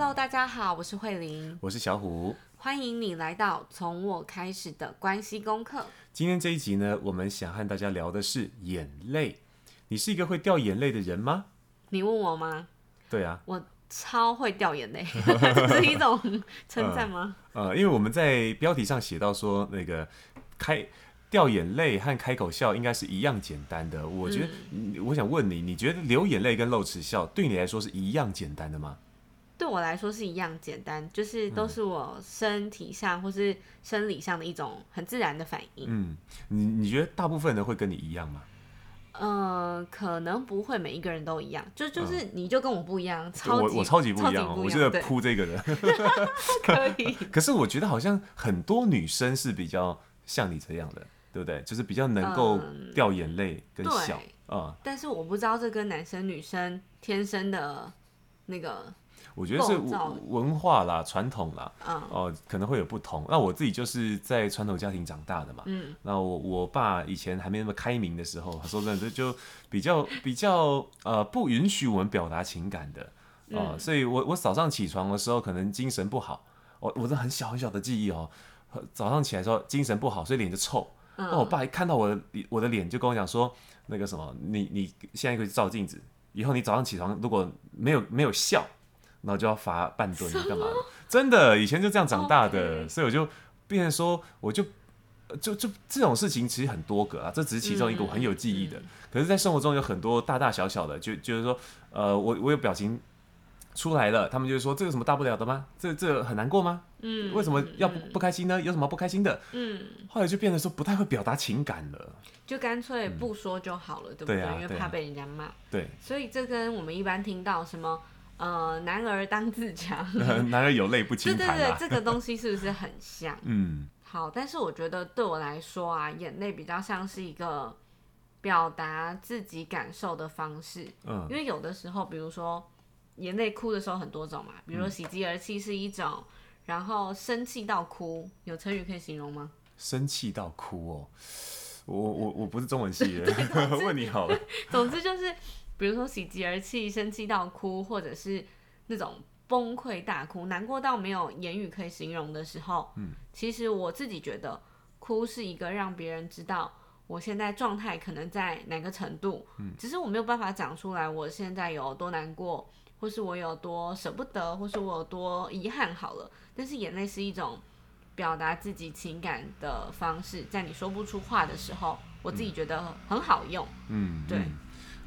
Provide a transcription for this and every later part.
Hello，大家好，我是慧玲，我是小虎，欢迎你来到从我开始的关系功课。今天这一集呢，我们想和大家聊的是眼泪。你是一个会掉眼泪的人吗？你问我吗？对啊，我超会掉眼泪，这 是一种称赞吗？呃，呃，因为我们在标题上写到说，那个开掉眼泪和开口笑应该是一样简单的。我觉得，嗯，我想问你，你觉得流眼泪跟露齿笑对你来说是一样简单的吗？对我来说是一样简单，就是都是我身体上或是生理上的一种很自然的反应。嗯，你你觉得大部分人会跟你一样吗？呃，可能不会每一个人都一样，就就是你就跟我不一样，嗯、超级我我超级不一样，我觉得铺这个人 可以。可是我觉得好像很多女生是比较像你这样的，对不对？就是比较能够掉眼泪跟笑啊。但是我不知道这跟男生女生天生的那个。我觉得是文化啦、传统啦，哦、嗯呃，可能会有不同。那我自己就是在传统家庭长大的嘛，嗯，那我我爸以前还没那么开明的时候，他说真的就比较 比较呃不允许我们表达情感的，呃嗯、所以我我早上起床的时候可能精神不好，我我这很小很小的记忆哦，早上起来的时候精神不好，所以脸就臭。那、嗯、我爸一看到我的我的脸就跟我讲说，那个什么，你你现在可以照镜子，以后你早上起床如果没有没有笑。然后就要罚半吨，干嘛的？真的，以前就这样长大的，okay. 所以我就变成说，我就就就这种事情其实很多个啊，这只是其中一个我很有记忆的。嗯、可是，在生活中有很多大大小小的，就就是说，呃，我我有表情出来了，他们就说这有什么大不了的吗？这这很难过吗？嗯，为什么要不不开心呢？有什么不开心的？嗯，后来就变得说不太会表达情感了，就干脆不说就好了，嗯、对不对？因为怕被人家骂。对，所以这跟我们一般听到什么。呃，男儿当自强，男儿有泪不轻弹。对对对，这个 东西是不是很像？嗯，好，但是我觉得对我来说啊，眼泪比较像是一个表达自己感受的方式。嗯，因为有的时候，比如说眼泪哭的时候很多种嘛，比如说喜极而泣是一种，嗯、然后生气到哭，有成语可以形容吗？生气到哭哦，我我我不是中文系的，问你好了。总之就是。比如说喜极而泣、生气到哭，或者是那种崩溃大哭、难过到没有言语可以形容的时候，嗯，其实我自己觉得，哭是一个让别人知道我现在状态可能在哪个程度，嗯，只是我没有办法讲出来我现在有多难过，或是我有多舍不得，或是我有多遗憾。好了，但是眼泪是一种表达自己情感的方式，在你说不出话的时候，我自己觉得很好用，嗯，对。嗯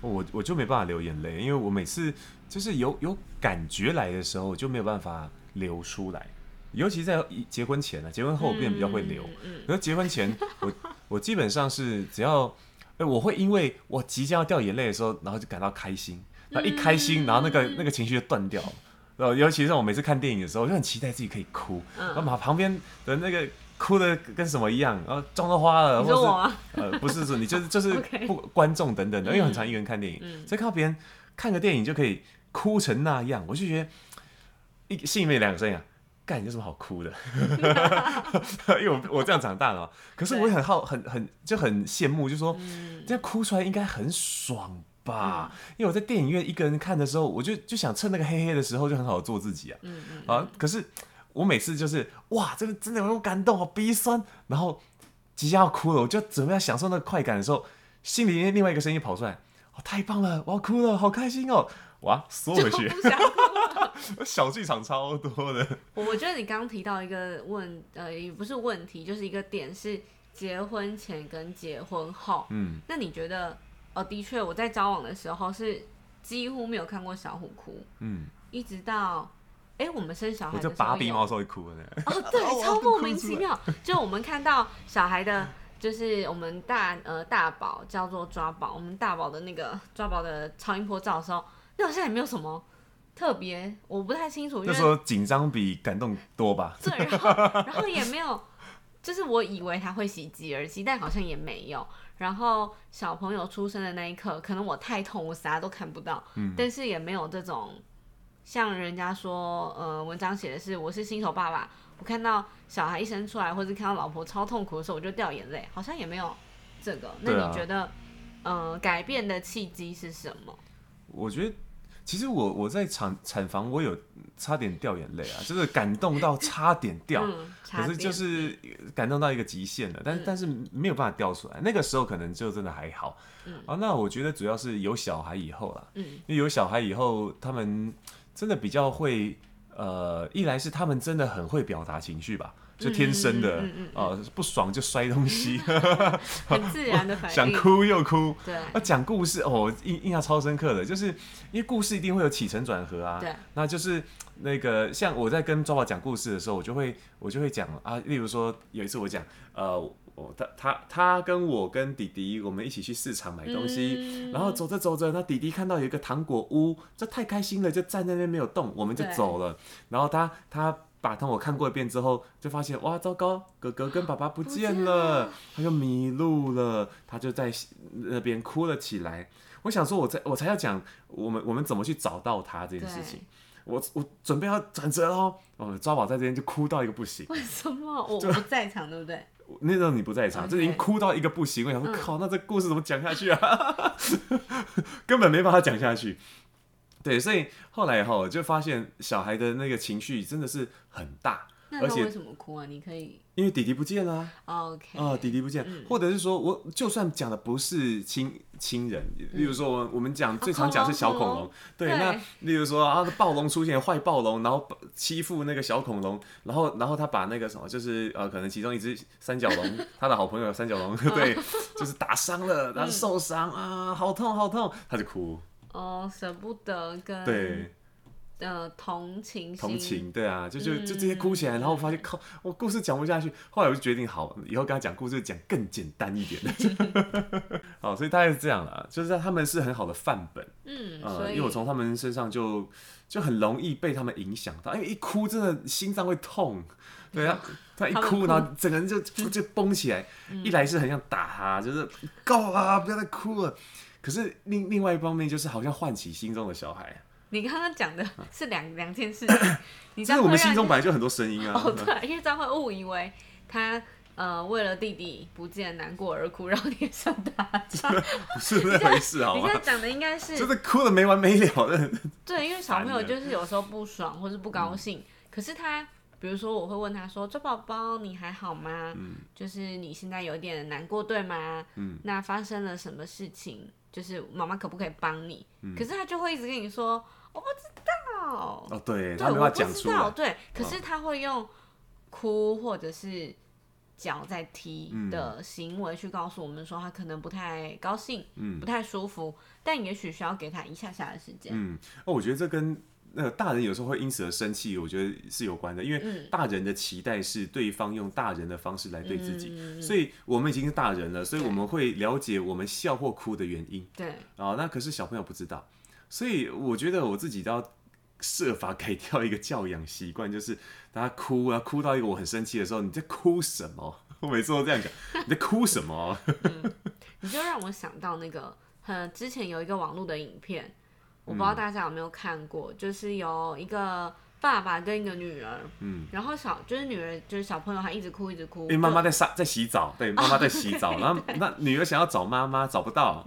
我我就没办法流眼泪，因为我每次就是有有感觉来的时候，就没有办法流出来。尤其在结婚前呢、啊，结婚后我变比较会流。嗯，可是结婚前，我我基本上是只要，哎，我会因为我即将要掉眼泪的时候，然后就感到开心。那一开心，然后那个那个情绪就断掉了。然后尤其是我每次看电影的时候，我就很期待自己可以哭。然后把旁边的那个。哭的跟什么一样，然后妆都花了，或是 呃不是说你就是就是 不观众等等的，因为很常一个人看电影，嗯、所以看到别人看个电影就可以哭成那样，我就觉得一心里面两个声音啊，干你有什么好哭的？因为我我这样长大了，可是我也很好很很就很羡慕，就说这样哭出来应该很爽吧？嗯、因为我在电影院一个人看的时候，我就就想趁那个黑黑的时候就很好做自己啊，嗯嗯啊，可是。我每次就是哇，这个真的有种感动，好鼻酸，然后即将要哭了，我就准备要享受那个快感的时候，心里另外一个声音跑出来，哦，太棒了，我要哭了，好开心哦，哇，缩回去，小剧场超多的。我我觉得你刚刚提到一个问，呃，也不是问题，就是一个点是结婚前跟结婚后，嗯，那你觉得？哦，的确，我在交往的时候是几乎没有看过小虎哭，嗯，一直到。哎、欸，我们生小孩的时候，我就拔鼻毛时候会哭的哦，对，超莫名其妙。就我们看到小孩的，就是我们大呃大宝叫做抓宝，我们大宝的那个抓宝的超音波照的时候，那好像也没有什么特别，我不太清楚。就说紧张比感动多吧？对，然后 然后也没有，就是我以为他会喜极而泣，但好像也没有。然后小朋友出生的那一刻，可能我太痛，我啥都看不到，嗯，但是也没有这种。像人家说，呃，文章写的是我是新手爸爸，我看到小孩一生出来，或者看到老婆超痛苦的时候，我就掉眼泪，好像也没有这个。那你觉得，呃，改变的契机是什么？我觉得其实我我在产产房，我有差点掉眼泪啊，就是感动到 差点掉，嗯、可是就是感动到一个极限了，但是、嗯、但是没有办法掉出来。那个时候可能就真的还好。嗯、啊，那我觉得主要是有小孩以后啦，嗯，因为有小孩以后，他们真的比较会，呃，一来是他们真的很会表达情绪吧。就天生的，哦、嗯嗯呃，不爽就摔东西，很自然的反应。想哭又哭，对。那讲故事哦，印印象超深刻的，就是因为故事一定会有起承转合啊。对。那就是那个像我在跟抓宝讲故事的时候，我就会我就会讲啊，例如说有一次我讲，呃，我他他他跟我跟弟弟我们一起去市场买东西，嗯、然后走着走着，那弟弟看到有一个糖果屋，这太开心了，就站在那边没有动，我们就走了。然后他他。把糖果看过一遍之后，就发现哇，糟糕，哥哥跟爸爸不见了，他就迷路了，他就在那边哭了起来。我想说，我在我才要讲我们我们怎么去找到他这件事情。我我准备要转折喽，哦，抓宝在这边就哭到一个不行。为什么？我不在场，对不对？那时候你不在场，就已经哭到一个不行。我想说，靠，那这故事怎么讲下去啊？根本没办法讲下去。对，所以后来以后就发现小孩的那个情绪真的是很大，而且为什么哭啊？你可以因为弟弟不见了。OK 啊，弟弟不见，或者是说我就算讲的不是亲亲人，例如说我我们讲最常讲是小恐龙，对，那例如说啊，暴龙出现，坏暴龙，然后欺负那个小恐龙，然后然后他把那个什么，就是呃，可能其中一只三角龙，他的好朋友三角龙，对，就是打伤了，然后受伤啊，好痛好痛，他就哭。哦，舍不得跟对，呃，同情同情，对啊，就就就这些哭起来，然后我发现靠，我故事讲不下去，后来我就决定好，以后跟他讲故事讲更简单一点。的，好，所以大概是这样啦，就是他们是很好的范本，嗯，呃，因为我从他们身上就就很容易被他们影响到，因为一哭真的心脏会痛，对啊，他一哭，然后整个人就就绷起来，一来是很想打他，就是够啊，不要再哭了。可是另另外一方面就是好像唤起心中的小孩。你刚刚讲的是两两件事情。你知道我们心中本来就很多声音啊。哦，对，因为这样会误以为他呃为了弟弟不见难过而哭，然后脸上打 他。不是那回事好吗？你现在讲的应该 是就是哭的没完没了的。对，因为小朋友就是有时候不爽或是不高兴，嗯、可是他比如说我会问他说：“周宝宝，你还好吗？嗯、就是你现在有点难过对吗？嗯，那发生了什么事情？”就是妈妈可不可以帮你？嗯、可是他就会一直跟你说我不知道。哦，对，对他没办法讲出来。对，可是他会用哭或者是脚在踢的行为去告诉我们说他可能不太高兴，嗯，不太舒服，但也许需要给他一下下的时间。嗯，哦，我觉得这跟。那个大人有时候会因此而生气，我觉得是有关的，因为大人的期待是对方用大人的方式来对自己，嗯、所以我们已经是大人了，所以我们会了解我们笑或哭的原因。对，啊，那可是小朋友不知道，所以我觉得我自己都要设法改掉一个教养习惯，就是大家哭啊，哭到一个我很生气的时候，你在哭什么？我每次都这样讲，你在哭什么？嗯、你就让我想到那个，嗯，之前有一个网络的影片。我不知道大家有没有看过，嗯、就是有一个爸爸跟一个女儿，嗯，然后小就是女儿就是小朋友，还一直哭一直哭，因为妈妈在洗在洗澡，对，妈妈在洗澡，然后那女儿想要找妈妈找不到，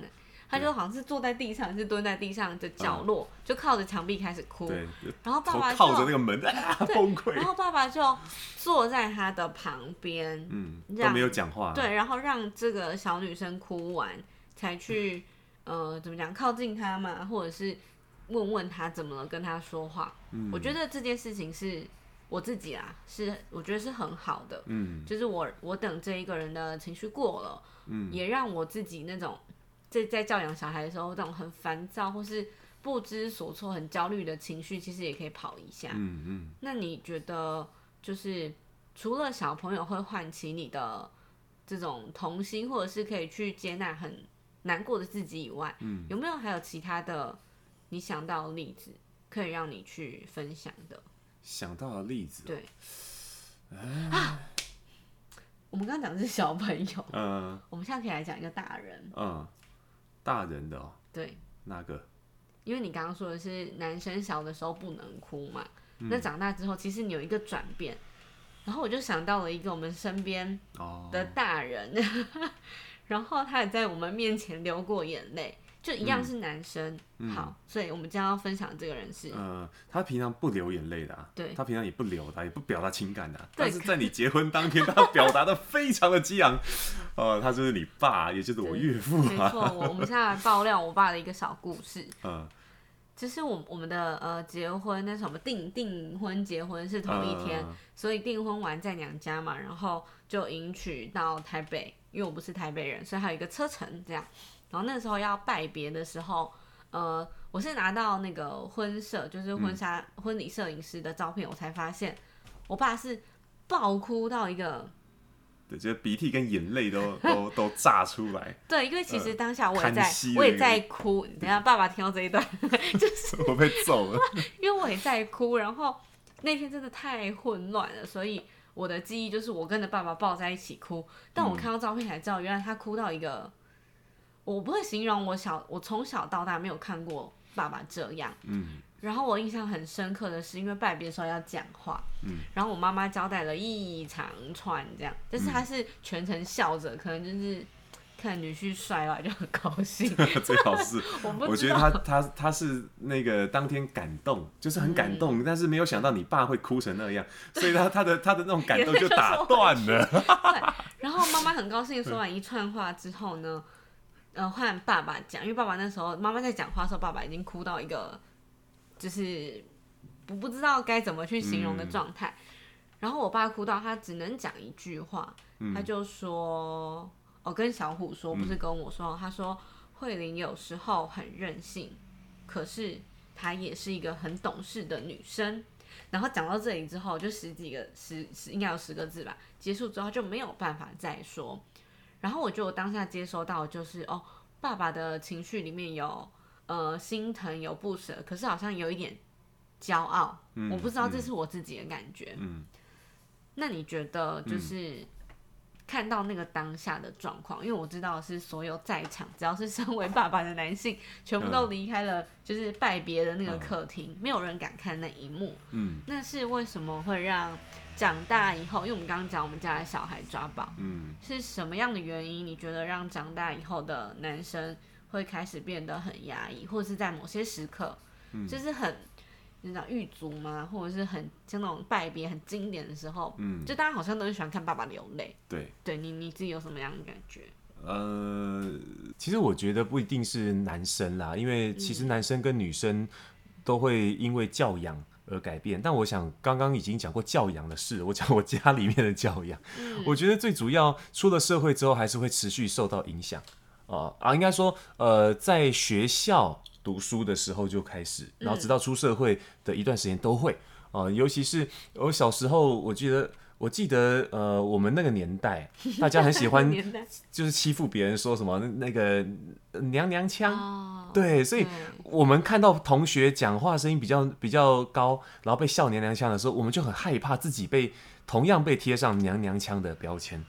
她就好像是坐在地上，是蹲在地上的角落，嗯、就靠着墙壁开始哭，对，然后爸爸靠着那个门 崩溃，然后爸爸就坐在他的旁边，嗯，都没有讲话，对，然后让这个小女生哭完才去。呃，怎么讲？靠近他嘛，或者是问问他怎么了，跟他说话。嗯，我觉得这件事情是我自己啊，是我觉得是很好的。嗯，就是我我等这一个人的情绪过了，嗯，也让我自己那种在在教养小孩的时候，那种很烦躁或是不知所措、很焦虑的情绪，其实也可以跑一下。嗯嗯。那你觉得，就是除了小朋友会唤起你的这种童心，或者是可以去接纳很难过的自己以外，嗯，有没有还有其他的你想到的例子可以让你去分享的？想到的例子，对，啊，我们刚刚讲的是小朋友，嗯，我们现在可以来讲一个大人，嗯，大人的哦，对，那个？因为你刚刚说的是男生小的时候不能哭嘛，那长大之后其实你有一个转变，然后我就想到了一个我们身边的大人。然后他也在我们面前流过眼泪。就一样是男生，嗯、好，所以我们将要分享的这个人是，呃，他平常不流眼泪的、啊，对，他平常也不流的，也不表达情感的、啊，但是在你结婚当天，他表达的非常的激昂，呃，他就是你爸，也就是我岳父、啊，没错，我我们现在来爆料我爸的一个小故事，嗯，就是我我们的呃结婚那什么订订婚结婚是同一天，嗯、所以订婚完在娘家嘛，然后就迎娶到台北，因为我不是台北人，所以还有一个车程这样。然后那时候要拜别的时候，呃，我是拿到那个婚摄，就是婚纱、嗯、婚礼摄影师的照片，我才发现我爸是爆哭到一个，对，就是鼻涕跟眼泪都 都都炸出来。对，因为其实当下我也在，呃、我也在哭。等下爸爸听到这一段，就是 我被揍了，因为我也在哭。然后那天真的太混乱了，所以我的记忆就是我跟着爸爸抱在一起哭。但我看到照片才知道，原来他哭到一个。我不会形容我小，我从小到大没有看过爸爸这样。嗯。然后我印象很深刻的是，因为拜别的时候要讲话。嗯。然后我妈妈交代了一长串这样，但是她是全程笑着，可能就是看女婿帅了就很高兴。最好是。我我觉得他他他是那个当天感动，就是很感动，嗯、但是没有想到你爸会哭成那样，所以他他的他的那种感动就 打断了。对。然后妈妈很高兴说完一串话之后呢。呃，换爸爸讲，因为爸爸那时候妈妈在讲话的时候，爸爸已经哭到一个就是不不知道该怎么去形容的状态。嗯、然后我爸哭到他只能讲一句话，嗯、他就说：“我、哦、跟小虎说，不是跟我说。嗯”他说：“慧玲有时候很任性，可是她也是一个很懂事的女生。”然后讲到这里之后，就十几个十十应该有十个字吧。结束之后就没有办法再说。然后我觉得我当下接收到就是哦，爸爸的情绪里面有呃心疼有不舍，可是好像有一点骄傲，嗯、我不知道这是我自己的感觉。嗯、那你觉得就是看到那个当下的状况，嗯、因为我知道是所有在场只要是身为爸爸的男性，全部都离开了就是拜别的那个客厅，嗯、没有人敢看那一幕。嗯、那是为什么会让？长大以后，因为我们刚刚讲我们家的小孩抓宝，嗯，是什么样的原因？你觉得让长大以后的男生会开始变得很压抑，或者是在某些时刻，嗯，就是很，你知道狱卒吗？或者是很像那种拜别很经典的时候，嗯，就大家好像都很喜欢看爸爸流泪，对，对你你自己有什么样的感觉？呃，其实我觉得不一定是男生啦，因为其实男生跟女生都会因为教养。而改变，但我想刚刚已经讲过教养的事，我讲我家里面的教养，嗯、我觉得最主要出了社会之后还是会持续受到影响，呃，啊，应该说呃在学校读书的时候就开始，然后直到出社会的一段时间都会，啊、呃，尤其是我小时候，我记得。我记得，呃，我们那个年代，大家很喜欢，就是欺负别人，说什么那个娘娘腔，哦、对，所以我们看到同学讲话声音比较比较高，然后被笑娘娘腔的时候，我们就很害怕自己被同样被贴上娘娘腔的标签，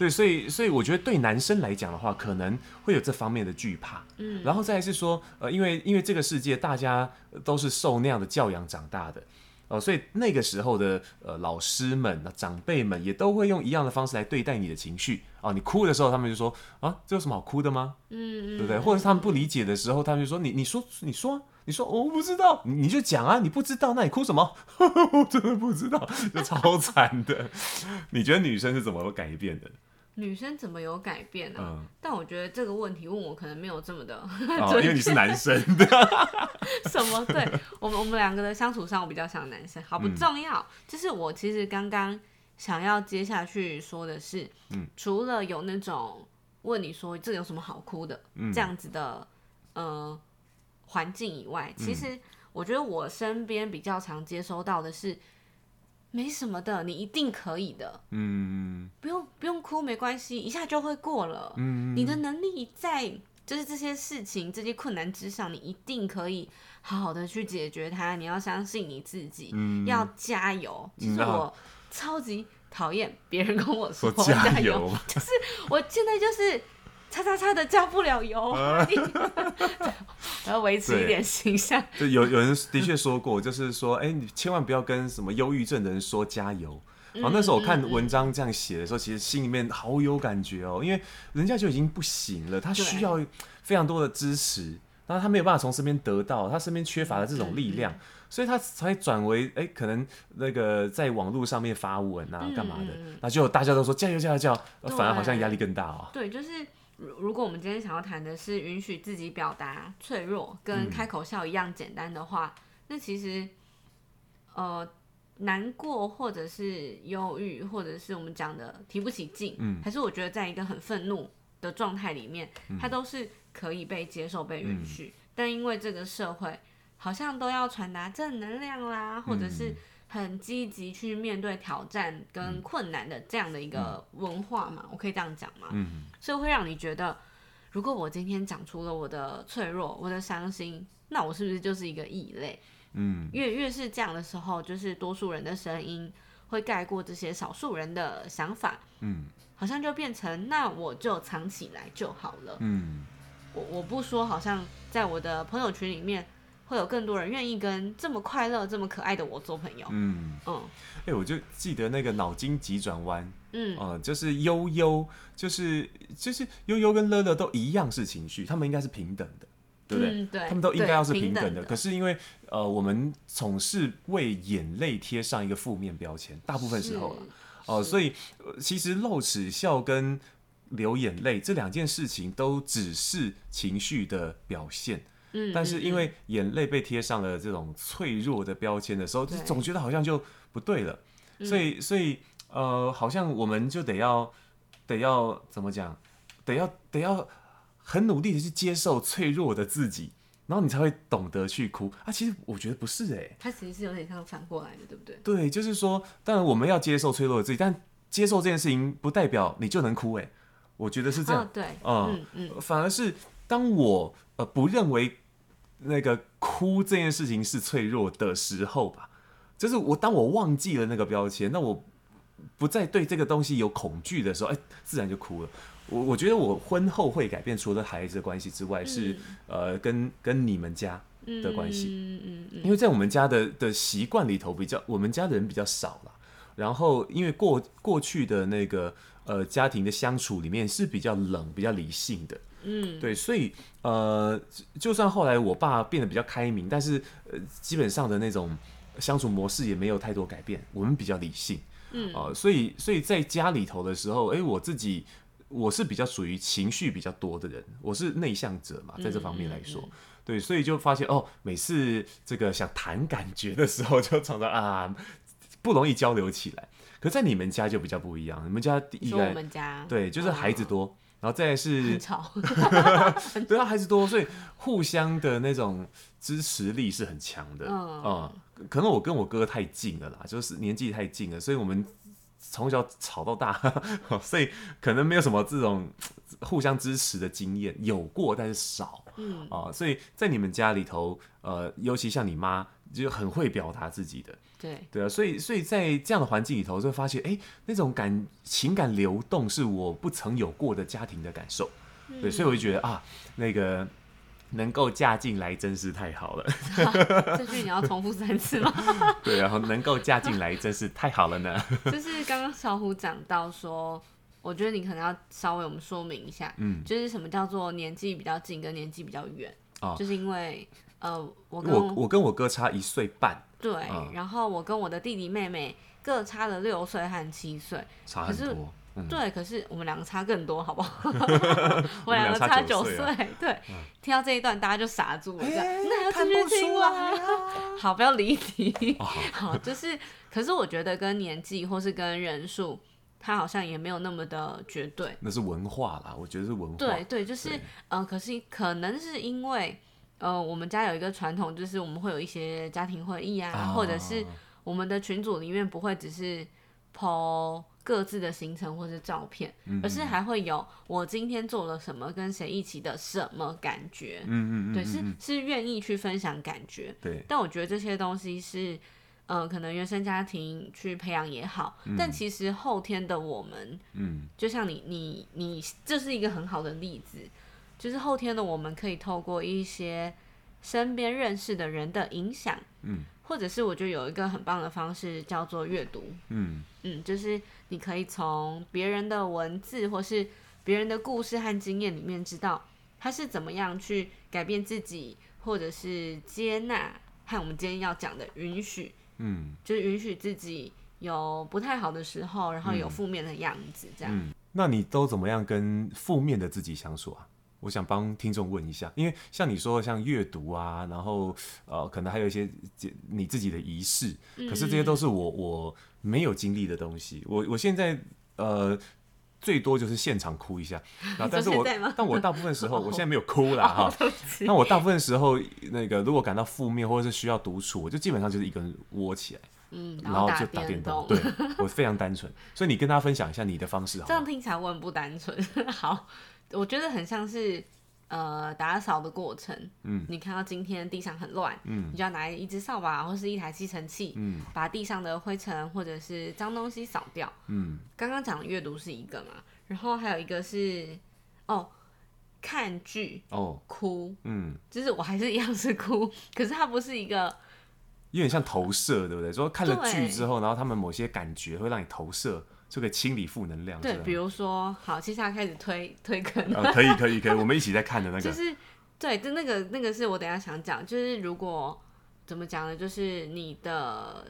对，所以所以我觉得对男生来讲的话，可能会有这方面的惧怕，嗯，然后再来是说，呃，因为因为这个世界大家都是受那样的教养长大的。哦，所以那个时候的呃老师们、长辈们也都会用一样的方式来对待你的情绪啊。你哭的时候，他们就说啊，这有什么好哭的吗？嗯，对不对？或者是他们不理解的时候，他们就说你你说你说你说我不知道，你就讲啊，你不知道，那你哭什么？我真的不知道，就超惨的。你觉得女生是怎么改变的？女生怎么有改变呢？嗯，但我觉得这个问题问我可能没有这么的，哦，因为你是男生。什么？对我们我们两个的相处上，我比较像男生，好不重要。嗯，就是我其实刚刚想要接下去说的是，嗯，除了有那种问你说这有什么好哭的，嗯，这样子的呃环境以外，其实我觉得我身边比较常接收到的是。没什么的，你一定可以的。嗯，不用不用哭，没关系，一下就会过了。嗯，你的能力在就是这些事情、这些困难之上，你一定可以好好的去解决它。你要相信你自己，嗯、要加油。其实我超级讨厌别人跟我说，说加油，就是我现在就是。叉叉叉的加不了油，要维持一点形象。就，有有人的确说过，就是说，哎、欸，你千万不要跟什么忧郁症的人说加油，然后那时候我看文章这样写的时候，其实心里面好有感觉哦，因为人家就已经不行了，他需要非常多的支持，然后他没有办法从身边得到，他身边缺乏了这种力量，所以他才转为哎，可能那个在网络上面发文啊，干嘛的，那就大家都说加油加油加油，反而好像压力更大哦。对，就是如果我们今天想要谈的是允许自己表达脆弱，跟开口笑一样简单的话，那其实呃。难过，或者是忧郁，或者是我们讲的提不起劲，嗯，还是我觉得在一个很愤怒的状态里面，嗯，它都是可以被接受、被允许，嗯。但因为这个社会好像都要传达正能量啦，或者是很积极去面对挑战跟困难的这样的一个文化嘛，我可以这样讲吗？嗯，所以会让你觉得，如果我今天讲出了我的脆弱、我的伤心，那我是不是就是一个异类？嗯，越越是这样的时候，就是多数人的声音会盖过这些少数人的想法，嗯，好像就变成那我就藏起来就好了，嗯，我我不说，好像在我的朋友群里面会有更多人愿意跟这么快乐、这么可爱的我做朋友，嗯嗯，哎、欸，我就记得那个脑筋急转弯，嗯、呃、就是悠悠，就是就是悠悠跟乐乐都一样是情绪，他们应该是平等的。对不对？嗯、对，他们都应该要是平等的。等的，可是因为呃，我们总是为眼泪贴上一个负面标签，大部分时候了哦、呃，所以其实露齿笑跟流眼泪这两件事情都只是情绪的表现。嗯，但是因为眼泪被贴上了这种脆弱的标签的时候，就总觉得好像就不对了。所以，所以呃，好像我们就得要得要怎么讲？得要得要。很努力的去接受脆弱的自己，然后你才会懂得去哭啊。其实我觉得不是哎、欸，它其实是有点像反过来的，对不对？对，就是说，当然我们要接受脆弱的自己，但接受这件事情不代表你就能哭哎、欸。我觉得是这样，哦、对，嗯嗯，反而是当我呃不认为那个哭这件事情是脆弱的时候吧，就是我当我忘记了那个标签，那我不再对这个东西有恐惧的时候，哎，自然就哭了。我我觉得我婚后会改变，除了孩子的关系之外，是、嗯、呃跟跟你们家的关系，嗯嗯嗯，因为在我们家的的习惯里头比较，我们家的人比较少了，然后因为过过去的那个呃家庭的相处里面是比较冷、比较理性的，嗯，对，所以呃就算后来我爸变得比较开明，但是呃基本上的那种相处模式也没有太多改变，我们比较理性，嗯啊、呃，所以所以在家里头的时候，哎、欸，我自己。我是比较属于情绪比较多的人，我是内向者嘛，在这方面来说，嗯嗯嗯、对，所以就发现哦，每次这个想谈感觉的时候，就常常啊不容易交流起来。可在你们家就比较不一样，你们家第一个，我们家对，就是孩子多，哦、然后再来是很吵 对啊，孩子多，所以互相的那种支持力是很强的，嗯，嗯，可能我跟我哥太近了啦，就是年纪太近了，所以我们。从小吵到大，所以可能没有什么这种互相支持的经验，有过但是少，嗯啊、呃，所以在你们家里头，呃，尤其像你妈就很会表达自己的，对对啊，所以所以在这样的环境里头，就会发现，哎、欸，那种感情感流动是我不曾有过的家庭的感受，嗯、对，所以我就觉得啊，那个。能够嫁进来真是太好了。这句你要重复三次吗？对，然后能够嫁进来真是太好了呢。就是刚刚小虎讲到说，我觉得你可能要稍微我们说明一下，嗯，就是什么叫做年纪比较近跟年纪比较远，哦，就是因为呃，我跟我我跟我哥差一岁半，对，嗯，然后我跟我的弟弟妹妹各差了六岁和七岁，差很多。嗯、对，可是我们两个差更多，好不好？我们两个差九岁，对。嗯、听到这一段，大家就傻住了，这样。欸、那要继续听吗？好，不要离题。哦、好，就是，可是我觉得跟年纪或是跟人数，它好像也没有那么的绝对。那是文化啦，我觉得是文化。对对，就是，嗯、呃，可是可能是因为，呃，我们家有一个传统，就是我们会有一些家庭会议啊，啊或者是我们的群组里面不会只是 po。各自的行程或是照片，嗯、而是还会有我今天做了什么，跟谁一起的什么感觉。嗯嗯对，是是愿意去分享感觉。对，但我觉得这些东西是，嗯、呃，可能原生家庭去培养也好，嗯、但其实后天的我们，嗯，就像你你你，这是一个很好的例子，就是后天的我们可以透过一些身边认识的人的影响，嗯。或者是我觉得有一个很棒的方式叫做阅读，嗯嗯，就是你可以从别人的文字或是别人的故事和经验里面知道他是怎么样去改变自己，或者是接纳和我们今天要讲的允许，嗯，就是允许自己有不太好的时候，然后有负面的样子，这样。嗯嗯。那你都怎么样跟负面的自己相处啊？我想帮听众问一下，因为像你说的像阅读啊，然后呃，可能还有一些你自己的仪式，可是这些都是我我没有经历的东西。我我现在呃最多就是现场哭一下，啊，但是我但我大部分时候 我现在没有哭啦哈。那我大部分时候那个如果感到负面或者是需要独处，我就基本上就是一个人窝起来。嗯，然后就打电动，对，我非常单纯，所以你跟大家分享一下你的方式好，这样听起来我很不单纯。好，我觉得很像是呃打扫的过程，嗯，你看到今天地上很乱，嗯，你就要拿一只扫把或是一台吸尘器，嗯，把地上的灰尘或者是脏东西扫掉，嗯，刚刚讲的阅读是一个嘛，然后还有一个是哦看剧哦。哭，嗯，就是我还是一样是哭，可是它不是一个。有点像投射，对不对？说看了剧之后，然后他们某些感觉会让你投射，就可以清理负能量。对，比如说，好，接下来开始推推坑。呃，可以，可以，可以，我们一起在看的那个。就是，对，就那个那个是我等下想讲，就是如果怎么讲呢？就是你的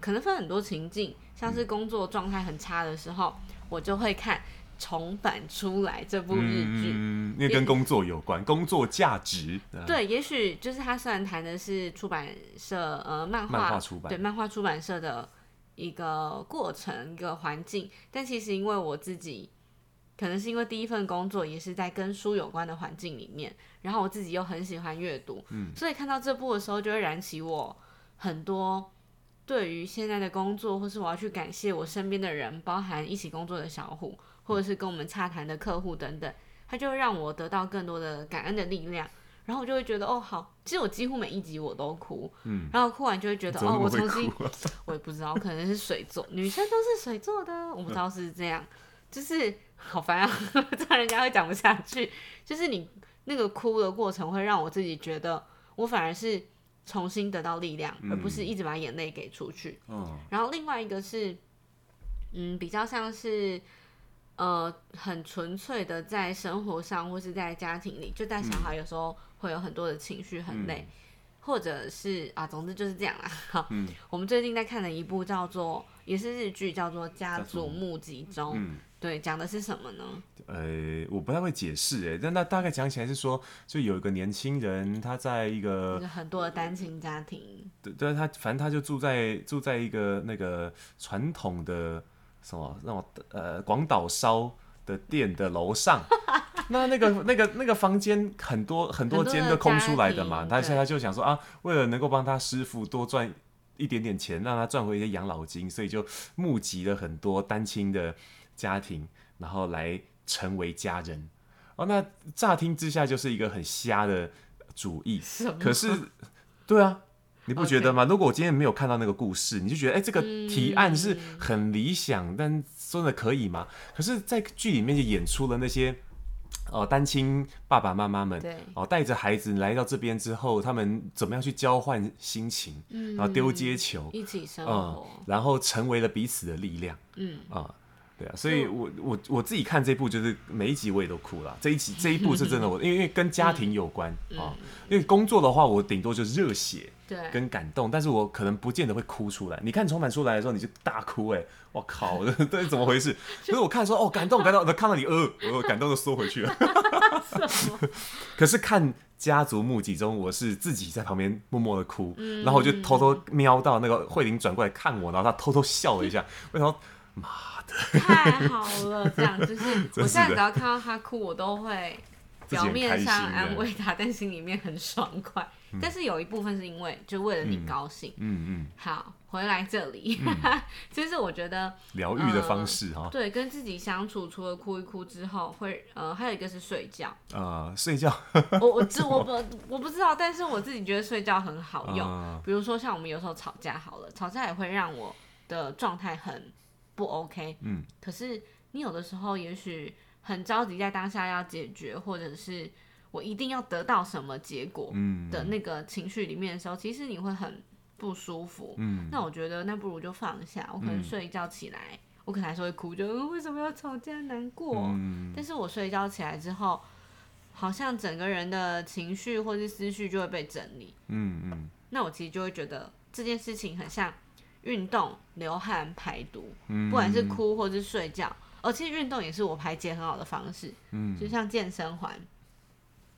可能分很多情境，像是工作状态很差的时候，嗯、我就会看。重返出来这部日剧，嗯，因为跟工作有关，工作价值。对，也许就是他虽然谈的是出版社，呃，漫画出版，对，漫画出版社的一个过程，一个环境，但其实因为我自己，可能是因为第一份工作也是在跟书有关的环境里面，然后我自己又很喜欢阅读，嗯，所以看到这部的时候，就会燃起我很多对于现在的工作，或是我要去感谢我身边的人，包含一起工作的小虎。或者是跟我们洽谈的客户等等，他就会让我得到更多的感恩的力量，然后我就会觉得哦好，其实我几乎每一集我都哭，嗯，然后哭完就会觉得哦我重新，我也不知道可能是水做，女生都是水做的，我不知道是这样，就是好烦啊，这样人家会讲不下去，就是你那个哭的过程会让我自己觉得我反而是重新得到力量，而不是一直把眼泪给出去，嗯，然后另外一个是，嗯，比较像是。呃，很纯粹的在生活上或是在家庭里，就带小孩有时候会有很多的情绪，很累，嗯、或者是啊，总之就是这样啦。好，嗯、我们最近在看的一部叫做也是日剧，叫做《家族募集中》，嗯、对，讲的是什么呢？呃，我不太会解释，哎，但那大概讲起来是说，就有一个年轻人，他在一个很多的单亲家庭，对，对他反正他就住在住在一个那个传统的。什么那种呃广岛烧的店的楼上，那那个那个那个房间很多很多间都空出来的嘛，他现在就想说啊，为了能够帮他师傅多赚一点点钱，让他赚回一些养老金，所以就募集了很多单亲的家庭，然后来成为家人。哦，那乍听之下就是一个很瞎的主意，可是，对啊。你不觉得吗.如果我今天没有看到那个故事，你就觉得哎、欸，这个提案是很理想，嗯、但真的可以吗？可是，在剧里面就演出了那些呃单亲爸爸妈妈们，对，哦带着孩子来到这边之后，他们怎么样去交换心情，嗯、然后丢接球，一起生活、嗯，然后成为了彼此的力量，嗯啊。对啊，所以我我我自己看这部就是每一集我也都哭了。这一集这一部是真的，我因为因为跟家庭有关啊。因为工作的话，我顶多就是热血，对，跟感动，但是我可能不见得会哭出来。你看重版出来的时候，你就大哭哎、欸，我靠，这是怎么回事？所以我看说哦，感动感动，看到你呃，我感动的缩回去了。可是看家族募集中，我是自己在旁边默默的哭，嗯、然后我就偷偷瞄到那个慧玲转过来看我，然后她偷偷笑了一下，为什么？妈的，太好了！这样就是，我现在只要看到她哭，我都会表面上安慰她，但心里面很爽快。嗯、但是有一部分是因为就为了你高兴。嗯嗯。嗯好，回来这里，嗯、其实我觉得疗愈的方式哈、呃，对，跟自己相处，除了哭一哭之后，会呃，还有一个是睡觉。啊、呃，睡觉。我我知我不我不知道，但是我自己觉得睡觉很好用。呃、比如说像我们有时候吵架好了，吵架也会让我的状态很。不 OK，嗯，可是你有的时候也许很着急，在当下要解决，或者是我一定要得到什么结果的那个情绪里面的时候，嗯、其实你会很不舒服，嗯，那我觉得那不如就放下。我可能睡一觉起来，嗯、我可能还是会哭，就为什么要吵架，难过。嗯、但是我睡一觉起来之后，好像整个人的情绪或是思绪就会被整理。嗯嗯。那我其实就会觉得这件事情很像运动、流汗、排毒，嗯、不管是哭或是睡觉。而其实运动也是我排解很好的方式。嗯。就像健身环，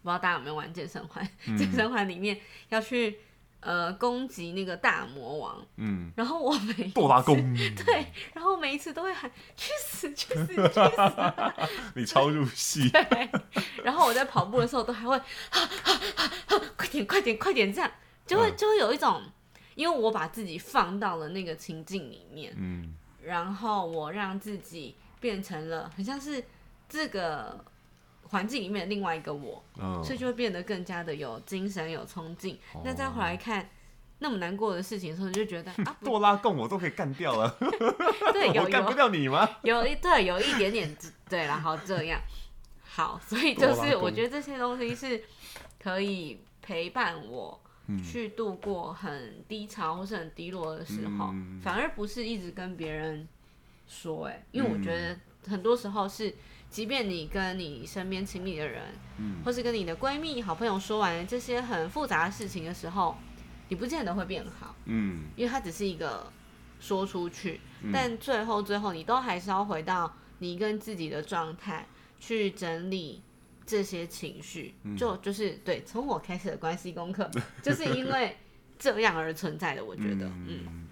不知道大家有没有玩健身环？嗯、健身环里面要去。呃，攻击那个大魔王，嗯，然后我每一次多拉弓，对，然后每一次都会喊去死去死去死，你超入戏，对，然后我在跑步的时候都还会，快点快点快点这样，就会就会有一种，因为我把自己放到了那个情境里面，嗯，然后我让自己变成了很像是这个。环境里面的另外一个我，哦、所以就会变得更加的有精神、有冲劲。哦、那再回来看那么难过的事情的时候，就觉得啊，多拉贡我都可以干掉了，对，有干不掉你吗？有一对，有一点点对，然后这样。好，所以就是我觉得这些东西是可以陪伴我去度过很低潮或是很低落的时候，嗯、反而不是一直跟别人说，哎，因为我觉得很多时候是。即便你跟你身边亲密的人，嗯，或是跟你的闺蜜、好朋友说完这些很复杂的事情的时候，你不见得会变好，嗯，因为它只是一个说出去，嗯，但最后最后你都还是要回到你跟自己的状态去整理这些情绪，嗯，就就是对，从我开始的关系功课，就是因为这样而存在的，我觉得，嗯，嗯，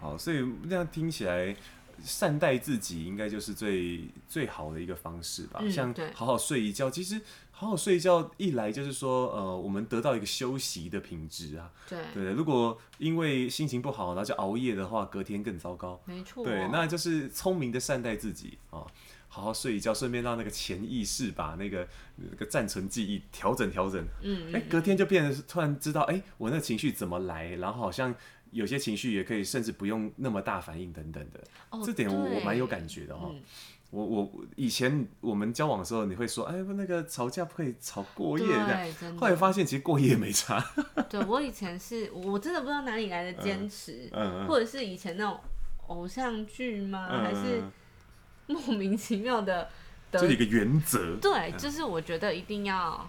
好，所以这样听起来。善待自己应该就是最最好的一个方式吧，嗯、像好好睡一觉，其实好好睡一觉一来就是说，呃，我们得到一个休息的品质啊。对对，如果因为心情不好，然后就熬夜的话，隔天更糟糕。没错。对，那就是聪明的善待自己啊，好好睡一觉，顺便让那个潜意识把那个那个暂存记忆调整调整。嗯。哎，隔天就变得突然知道，哎，我那情绪怎么来，然后好像。有些情绪也可以，甚至不用那么大反应等等的，哦、这点我我蛮有感觉的哈。嗯、我我以前我们交往的时候，你会说，哎，不那个吵架不可以吵过夜的，后来发现其实过夜没差。对，我以前是，我真的不知道哪里来的坚持，嗯嗯、或者是以前那种偶像剧吗？嗯、还是莫名其妙的？这一个原则。对，就是我觉得一定要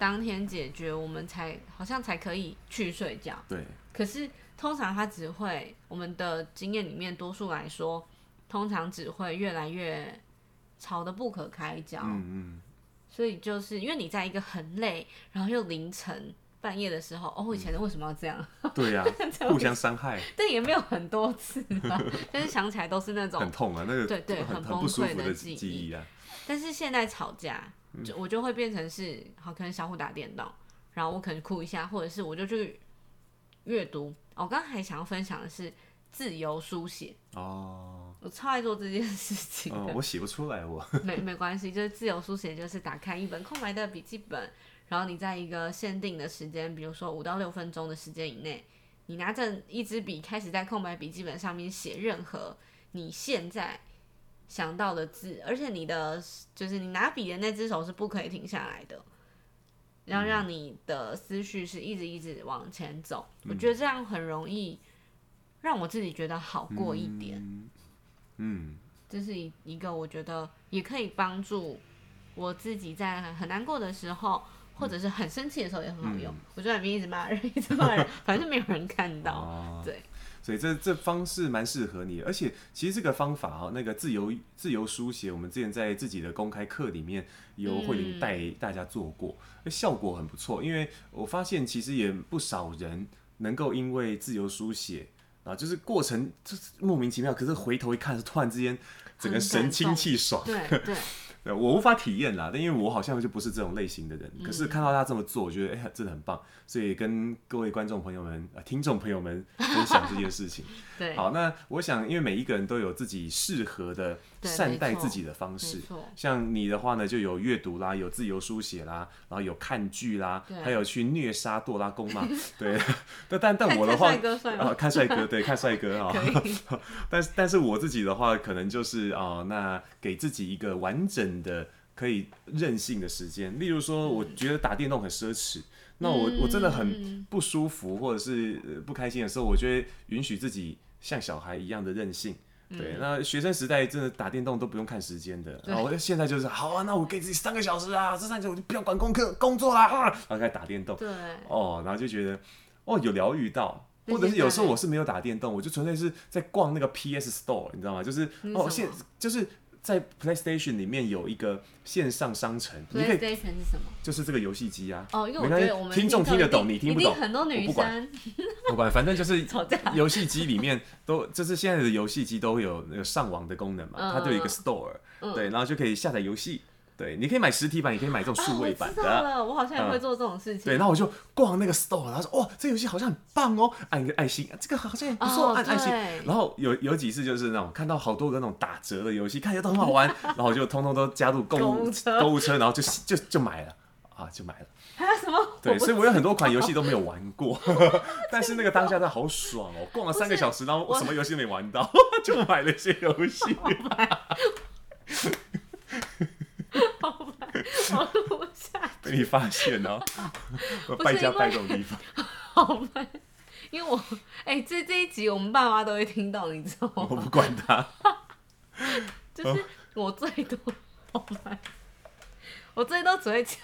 当天解决，我们才好像才可以去睡觉。对，可是。通常他只会，我们的经验里面，多数来说，通常只会越来越吵得不可开交。嗯嗯。所以就是因为你在一个很累，然后又凌晨半夜的时候，哦，以前为什么要这样？对呀，互相伤害。但也没有很多次吧，但是想起来都是那种很痛啊，那个对对，很崩溃的记忆啊。但是现在吵架，就我就会变成是，好，可能相互打电动，然后我可能哭一下，或者是我就去阅读。我刚刚还想要分享的是自由书写哦，我超爱做这件事情。哦，我写不出来，我 没没关系，就是自由书写，就是打开一本空白的笔记本，然后你在一个限定的时间，比如说五到六分钟的时间以内，你拿着一支笔开始在空白笔记本上面写任何你现在想到的字，而且你的就是你拿笔的那只手是不可以停下来的。要让你的思绪是一直一直往前走，嗯、我觉得这样很容易让我自己觉得好过一点。嗯，嗯，这是一一个我觉得也可以帮助我自己在很难过的时候，或者是很生气的时候也很好用。嗯、我在里面一直骂人，一直骂人，反正没有人看到。哦、对。所以这这方式蛮适合你，而且其实这个方法哈，那个自由自由书写，我们之前在自己的公开课里面由慧玲带大家做过，嗯、效果很不错。因为我发现其实也不少人能够因为自由书写啊，就是过程就是莫名其妙，可是回头一看是突然之间整个神清气爽。对对。对我无法体验啦，但因为我好像就不是这种类型的人。嗯、可是看到他这么做，我觉得哎、欸，真的很棒，所以跟各位观众朋友们、呃、听众朋友们分享这件事情。对，好，那我想，因为每一个人都有自己适合的善待自己的方式。像你的话呢，就有阅读啦，有自由书写啦，然后有看剧啦，还有去虐杀多拉贡嘛。对，但但但我的话，啊，看帅哥，对，看帅哥啊。以 但是但是我自己的话，可能就是啊、呃，那给自己一个完整。的可以任性的时间。例如说，我觉得打电动很奢侈，那我我真的很不舒服或者是不开心的时候，我就会允许自己像小孩一样的任性。对，那学生时代真的打电动都不用看时间的，然后我现在就是好啊，那我给自己三个小时啊，这三个小时我就不要管功课工作啦，啊，然后开始打电动。对，哦，然后就觉得哦有疗愈到，或者是有时候我是没有打电动，我就纯粹是在逛那个 PS Store，你知道吗？就是哦现就是。在 PlayStation 里面有一个线上商城，PlayStation 是什么？就是这个游戏机啊。哦，因为我觉得我们听众听得懂，你听不懂，很多女生。我不管，不管，反正就是游戏机里面都，就是现在的游戏机都有那个上网的功能嘛，它就有一个 Store，对，然后就可以下载游戏。对，你可以买实体版，也可以买这种数位版的。我知道了，我好像也会做这种事情。对，然后我就逛那个 store，然后说：“哇，这游戏好像很棒哦，按一个爱心，这个好像也不错，按爱心。”然后有有几次就是那种看到好多个那种打折的游戏，看起来都很好玩，然后我就通通都加入购物购物车，然后就就就买了啊，就买了。还有什么？对，所以我有很多款游戏都没有玩过，但是那个当下真的好爽哦，逛了三个小时，然后我什么游戏都没玩到，就买了一些游戏。好录不下去，被你发现哦，我败家败这种地方，好吧，因为我哎、欸，这这一集我们爸妈都会听到，你知道吗？我不管他，就是我最多，好吧，我最多只会加。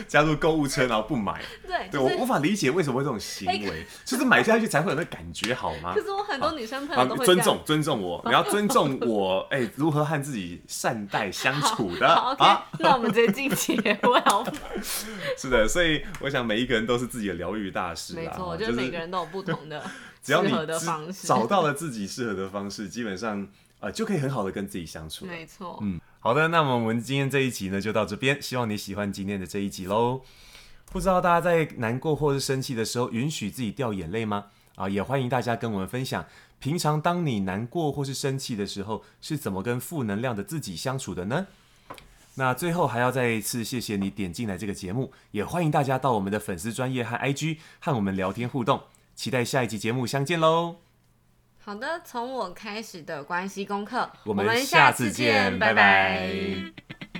加入购物车，然后不买，对，对我无法理解为什么会这种行为，就是买下去才会有那感觉，好吗？可是我很多女生朋友都会尊重尊重我，你要尊重我，哎，如何和自己善待相处的啊？那我们直接进结尾。是的，所以我想每一个人都是自己的疗愈大师，没错，就是每个人都有不同的适合的方式，找到了自己适合的方式，基本上呃就可以很好的跟自己相处。没错，嗯。好的，那么我们今天这一集呢就到这边，希望你喜欢今天的这一集喽。不知道大家在难过或是生气的时候，允许自己掉眼泪吗？啊，也欢迎大家跟我们分享，平常当你难过或是生气的时候，是怎么跟负能量的自己相处的呢？那最后还要再一次谢谢你点进来这个节目，也欢迎大家到我们的粉丝专业和 IG 和我们聊天互动，期待下一集节目相见喽。好的，从我开始的关系功课，我们下次见，拜拜。拜拜。